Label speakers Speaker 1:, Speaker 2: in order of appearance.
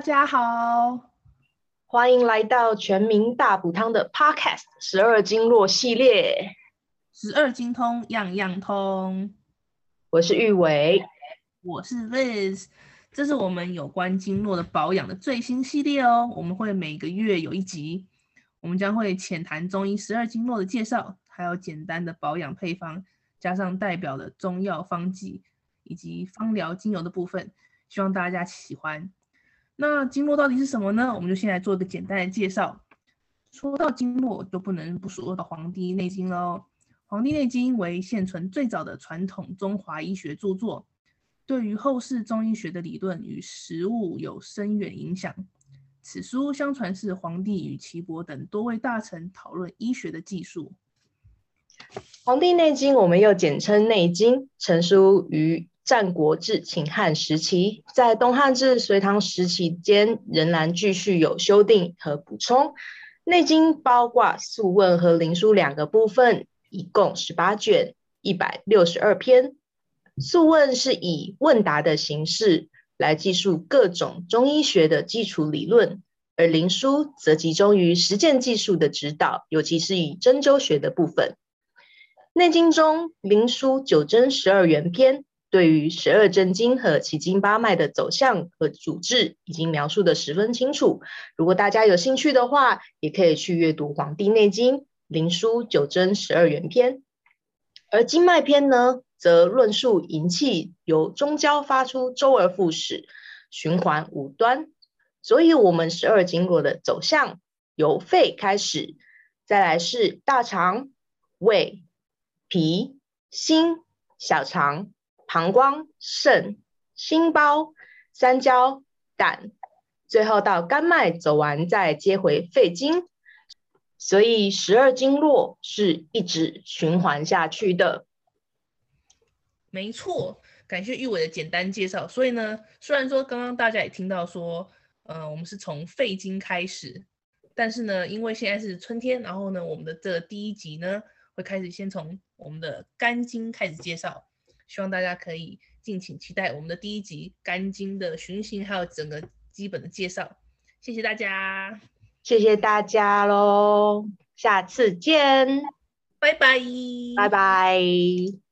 Speaker 1: 家好，
Speaker 2: 欢迎来到全民大补汤的 Podcast 十二经络系列，
Speaker 1: 十二经通样样通。
Speaker 2: 我是玉伟，
Speaker 1: 我是 Liz，这是我们有关经络的保养的最新系列哦。我们会每个月有一集，我们将会浅谈中医十二经络的介绍，还有简单的保养配方，加上代表的中药方剂以及芳疗精油的部分，希望大家喜欢。那经络到底是什么呢？我们就先来做一个简单的介绍。说到经络，就不能不说到《黄帝内经》喽。《黄帝内经》为现存最早的传统中华医学著作，对于后世中医学的理论与实务有深远影响。此书相传是黄帝与岐伯等多位大臣讨论医学的技术。
Speaker 2: 《黄帝内经》我们又简称《内经》，成书于。战国至秦汉时期，在东汉至隋唐时期间，仍然继续有修订和补充。《内经》包括《素问》和《灵书》两个部分，一共十八卷，一百六十二篇。《素问》是以问答的形式来记述各种中医学的基础理论，而《灵书》则集中于实践技术的指导，尤其是以针灸学的部分。《内经》中，《灵书》九针十二元篇。对于十二真经和奇经八脉的走向和主治，已经描述的十分清楚。如果大家有兴趣的话，也可以去阅读《黄帝内经·灵枢·九针十二元篇》。而经脉篇呢，则论述营气由中焦发出，周而复始，循环五端。所以，我们十二经络的走向由肺开始，再来是大肠、胃、脾、心、小肠。膀胱、肾、心包、三焦、胆，最后到肝脉走完，再接回肺经。所以十二经络是一直循环下去的。
Speaker 1: 没错，感谢玉伟的简单介绍。所以呢，虽然说刚刚大家也听到说，呃，我们是从肺经开始，但是呢，因为现在是春天，然后呢，我们的这第一集呢，会开始先从我们的肝经开始介绍。希望大家可以敬请期待我们的第一集肝经的循行，还有整个基本的介绍。谢谢大家，
Speaker 2: 谢谢大家喽，下次见，
Speaker 1: 拜拜，
Speaker 2: 拜拜。